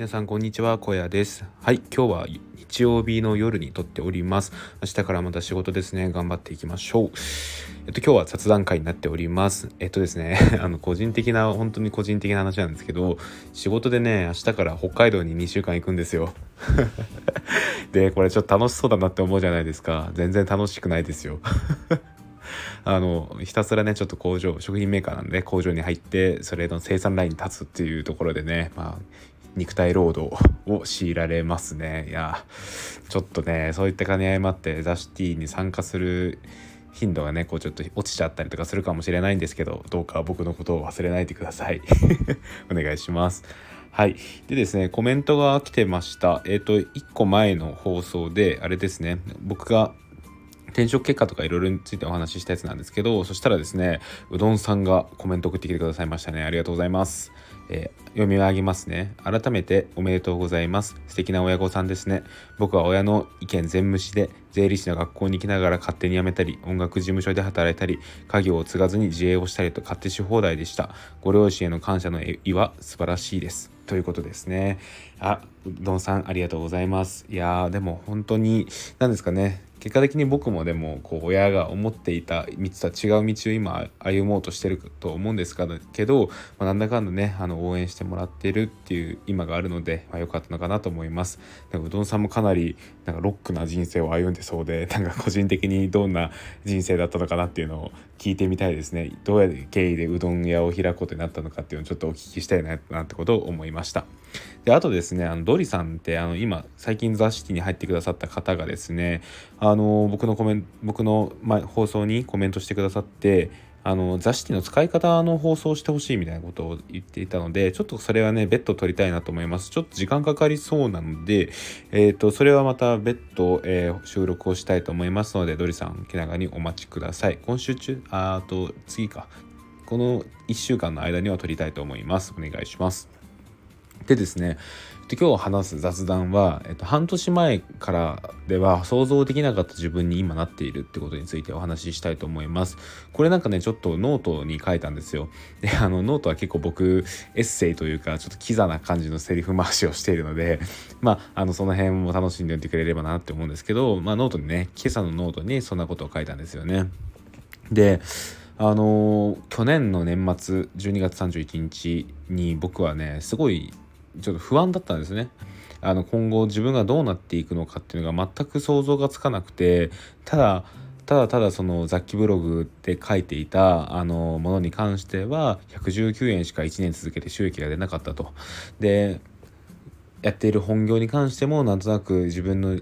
皆さんこんにちは小屋です。はい今日は日曜日の夜に撮っております。明日からまた仕事ですね。頑張っていきましょう。えっと今日は雑談会になっております。えっとですね あの個人的な本当に個人的な話なんですけど仕事でね明日から北海道に2週間行くんですよ。でこれちょっと楽しそうだなって思うじゃないですか。全然楽しくないですよ。あのひたすらねちょっと工場食品メーカーなんで工場に入ってそれの生産ラインに立つっていうところでねまあ肉体労働を強いられますね。いやちょっとねそういった兼ね合いもあってザ・シティに参加する頻度がねこうちょっと落ちちゃったりとかするかもしれないんですけどどうか僕のことを忘れないでください。お願いします。はい。でですねコメントが来てました。えっ、ー、と1個前の放送であれですね僕が転職結果とかいろいろについてお話ししたやつなんですけどそしたらですねうどんさんがコメント送ってきてくださいましたね。ありがとうございます。えー、読み上げますね。改めておめでとうございます。素敵な親御さんですね。僕は親の意見全無視で、税理士の学校に行きながら勝手に辞めたり、音楽事務所で働いたり、家業を継がずに自営をしたりと勝手し放題でした。ご両親への感謝の意は素晴らしいです。ということですね。あ、どんさんありがとうございます。いやー、でも本当に、何ですかね。結果的に僕もでもこう親が思っていた道とは違う道を今歩もうとしてると思うんですけど、まあ、なんだかんだねあの応援してもらってるっていう今があるので、まあ、良かったのかなと思いますなんかうどんさんもかなりなんかロックな人生を歩んでそうで なんか個人的にどんな人生だったのかなっていうのを聞いてみたいですねどうやって経緯でうどん屋を開くことになったのかっていうのをちょっとお聞きしたいななんてことを思いましたであとですねあのドリさんってあの今最近ザ・シティに入ってくださった方がですねあの僕のコメント僕の、ま、放送にコメントしてくださってあのザ・シティの使い方の放送してほしいみたいなことを言っていたのでちょっとそれはね別途取りたいなと思います。ちょっと時間かかりそうなのでえっ、ー、とそれはまた別途、えー、収録をしたいと思いますのでドリさん気長にお待ちください。今週中あと次か。この1週間の間には撮りたいと思います。お願いします。でですね今日話す雑談は、えっと、半年前からでは想像できなかった自分に今なっているってことについてお話ししたいと思います。これなんかね、ちょっとノートに書いたんですよ。で、あの、ノートは結構僕、エッセイというか、ちょっとキザな感じのセリフ回しをしているので、まあ、あの、その辺も楽しんでおいてくれればなって思うんですけど、まあ、ノートにね、今朝のノートにそんなことを書いたんですよね。で、あの去年の年末12月31日に僕はねすごいちょっと不安だったんですね。あの今後自分がどうなっていくのかっていうのが全く想像がつかなくてただただただその雑記ブログで書いていたあのものに関しては119円しか1年続けて収益が出なかったと。でやっている本業に関してもなんとなく自分の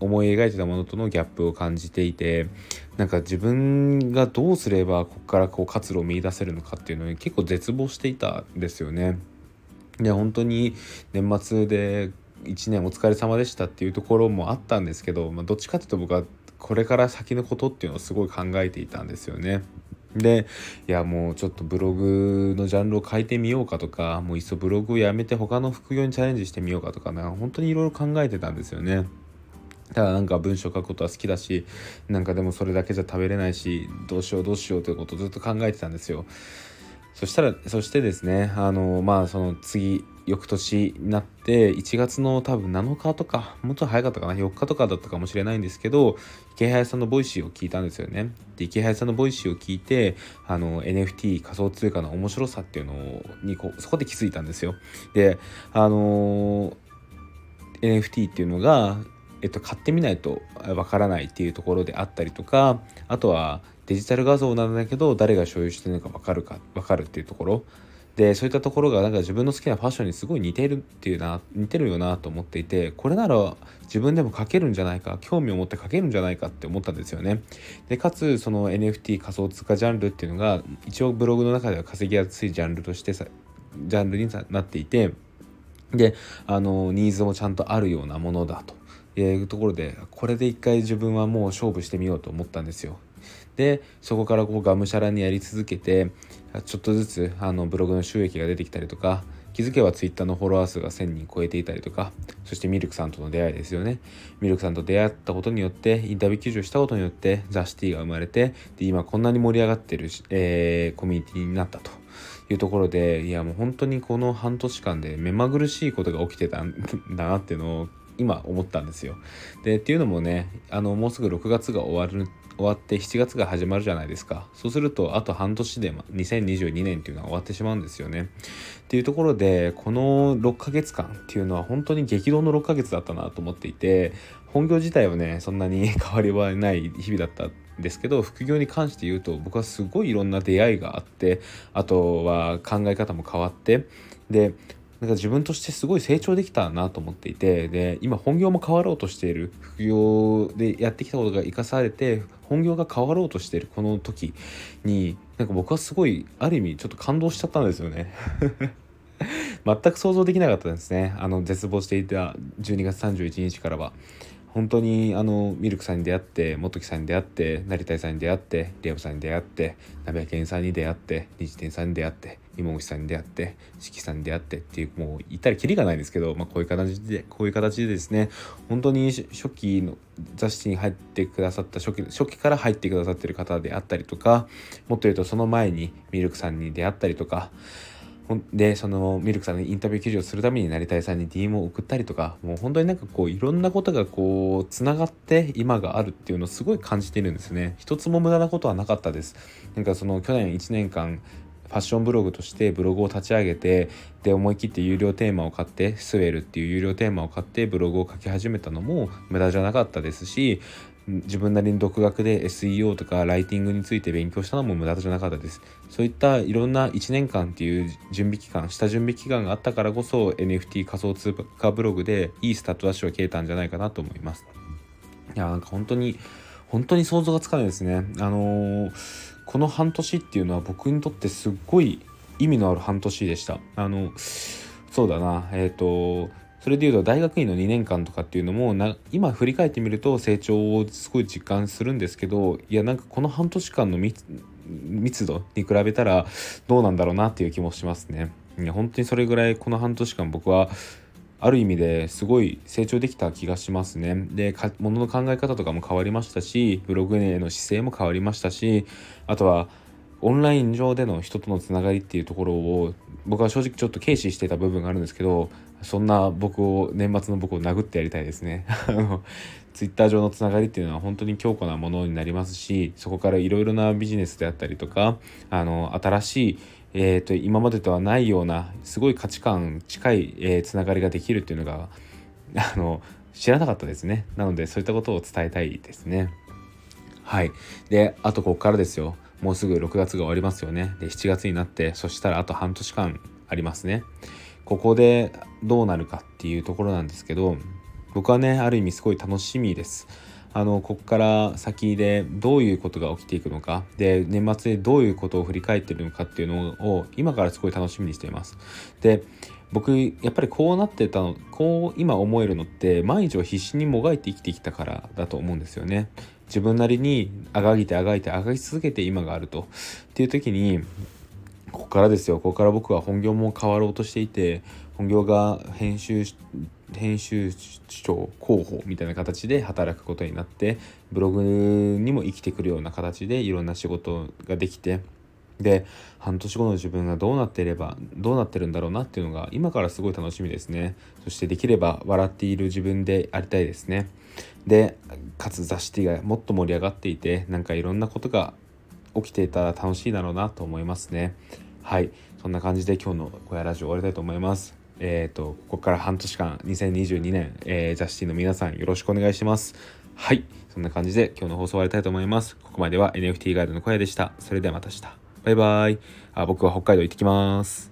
思い描いてたものとのギャップを感じていてなんか自分がどうすればここからこう活路を見いだせるのかっていうのに結構絶望していたんですよね。で本当に年末で1年お疲れ様でしたっていうところもあったんですけど、まあ、どっちかっていうと僕はこれから先のことっていうのをすごい考えていたんですよね。でいやもうちょっとブログのジャンルを変えてみようかとかもういっそブログをやめて他の副業にチャレンジしてみようかとかな本当にいろいろ考えてたんですよね。ただなんか文章書くことは好きだしなんかでもそれだけじゃ食べれないしどうしようどうしようということをずっと考えてたんですよ。そしたらそしてですねあのまあその次翌年になって1月の多分7日とかもっと早かったかな4日とかだったかもしれないんですけどイケハヤさんの Voicy を聞いたんですよね。でイケハヤさんの Voicy を聞いてあの NFT 仮想通貨の面白さっていうのにこうそこで気づいたんですよ。であの NFT っていうのがえっと、買ってみないとわからないっていうところであったりとかあとはデジタル画像なんだけど誰が所有してるのか分かるか分かるっていうところ。でそういったところがなんか自分の好きなファッションにすごい似てるっていうな似てるよなと思っていてこれなら自分でも描けるんじゃないか興味を持って描けるんじゃないかって思ったんですよね。でかつその NFT 仮想通貨ジャンルっていうのが一応ブログの中では稼ぎやすいジャンルとしてさジャンルになっていてであのニーズもちゃんとあるようなものだと。いうところでこれで一回自分はもう勝負してみようと思ったんですよ。でそこからこうがむしゃらにやり続けてちょっとずつあのブログの収益が出てきたりとか気づけば Twitter のフォロワー数が1000人超えていたりとかそしてミルクさんとの出会いですよね。ミルクさんと出会ったことによってインタビュー記事をしたことによってザ・シティが生まれてで今こんなに盛り上がってる、えー、コミュニティになったと。いうところでいやもう本当にこの半年間で目まぐるしいことが起きてたんだなっていうのを今思ったんですよ。でっていうのもねあのもうすぐ6月が終わる終わって7月が始まるじゃないですかそうするとあと半年で2022年っていうのは終わってしまうんですよねっていうところでこの6ヶ月間っていうのは本当に激動の6ヶ月だったなと思っていて本業自体はねそんなに 変わりはない日々だったんですけど副業に関して言うと僕はすごいいろんな出会いがあってあとは考え方も変わってでなんか自分としてすごい成長できたなと思っていてで今本業も変わろうとしている。副業でやってきたことが生かされて本業が変わろうとしている。この時になんか僕はすごいある意味ちょっと感動しちゃったんですよね。全く想像できなかったですね。あの絶望していた12月31日からは。本当にあのミルクさんに出会って元木さんに出会って成田さんに出会ってリアブさんに出会って鍋焼健さんに出会って日天さんに出会って芋虫さんに出会って四季さんに出会ってっていうもう言ったらきりがないですけど、まあ、こういう形でこういう形でですね本当に初期の雑誌に入ってくださった初期初期から入ってくださってる方であったりとかもっと言うとその前にミルクさんに出会ったりとかでそのミルクさんにインタビュー記事をするために成田さんに DM を送ったりとかもう本当になんかこういろんなことがこうつながって今があるっていうのをすごい感じてるんですね。一つも無駄なことはなかったです。なんかその去年1年間ファッションブログとしてブログを立ち上げてで思い切って有料テーマを買ってスウェルっていう有料テーマを買ってブログを書き始めたのも無駄じゃなかったですし自分なりに独学で SEO とかライティングについて勉強したのも無駄じゃなかったです。そういったいろんな1年間っていう準備期間下準備期間があったからこそ NFT 仮想通貨ブログでいいスタートダッシュを切れたんじゃないかなと思います。いやなんか本当に本当に想像がつかないですね。あのー、この半年っていうのは僕にとってすっごい意味のある半年でしたあのそうだなえっ、ー、とそれでいうと大学院の2年間とかっていうのもな今振り返ってみると成長をすごい実感するんですけどいやなんかこの半年間の密度に比べたらどうなんだろうなっていう気もしますね。いや本当にそれぐらいこの半年間僕はある意味ですごい成長できた気がしますね。で、ものの考え方とかも変わりましたし、ブログへの姿勢も変わりましたし、あとはオンライン上での人とのつながりっていうところを僕は正直ちょっと軽視してた部分があるんですけどそんな僕を年末の僕を殴ってやりたいですね。ツイッター上のつながりっていうのは本当に強固なものになりますしそこからいろいろなビジネスであったりとかあの新しいえーと、今までとはないようなすごい価値観近い、えー、つながりができるっていうのが あの知らなかったですね。なのでそういったことを伝えたいですね。はい。であとここからですよ。もうすぐ6月が終わりますよね。で7月になってそしたらあと半年間ありますね。ここでどうなるかっていうところなんですけど僕はねある意味すごい楽しみです。あのここから先でどういうことが起きていくのか。で年末でどういうことを振り返ってるのかっていうのを今からすごい楽しみにしています。で僕やっぱりこうなってたのこう今思えるのって毎日を必死にもがいて生きてきたからだと思うんですよね。自分なりにあがいてあがいてあがき続けて今があると。っていう時にからですよ。ここから僕は本業も変わろうとしていて本業が編集編集長候補みたいな形で働くことになってブログにも生きてくるような形でいろんな仕事ができてで半年後の自分がどうなっていればどうなってるんだろうなっていうのが今からすごい楽しみですね。そしてできれば笑っている自分でありたいですね。でかつ雑誌がもっと盛り上がっていてなんかいろんなことが起きていたら楽しいだろうなと思いますね。はい。そんな感じで今日の小屋ラジオ終わりたいと思います。えっ、ー、とここから半年間2022年、えー、ジャスティンの皆さんよろしくお願いします。はい。そんな感じで今日の放送終わりたいと思います。ここまでは NFT ガイドの小屋でした。それではまた明日。バイバイ。あ僕は北海道行ってきます。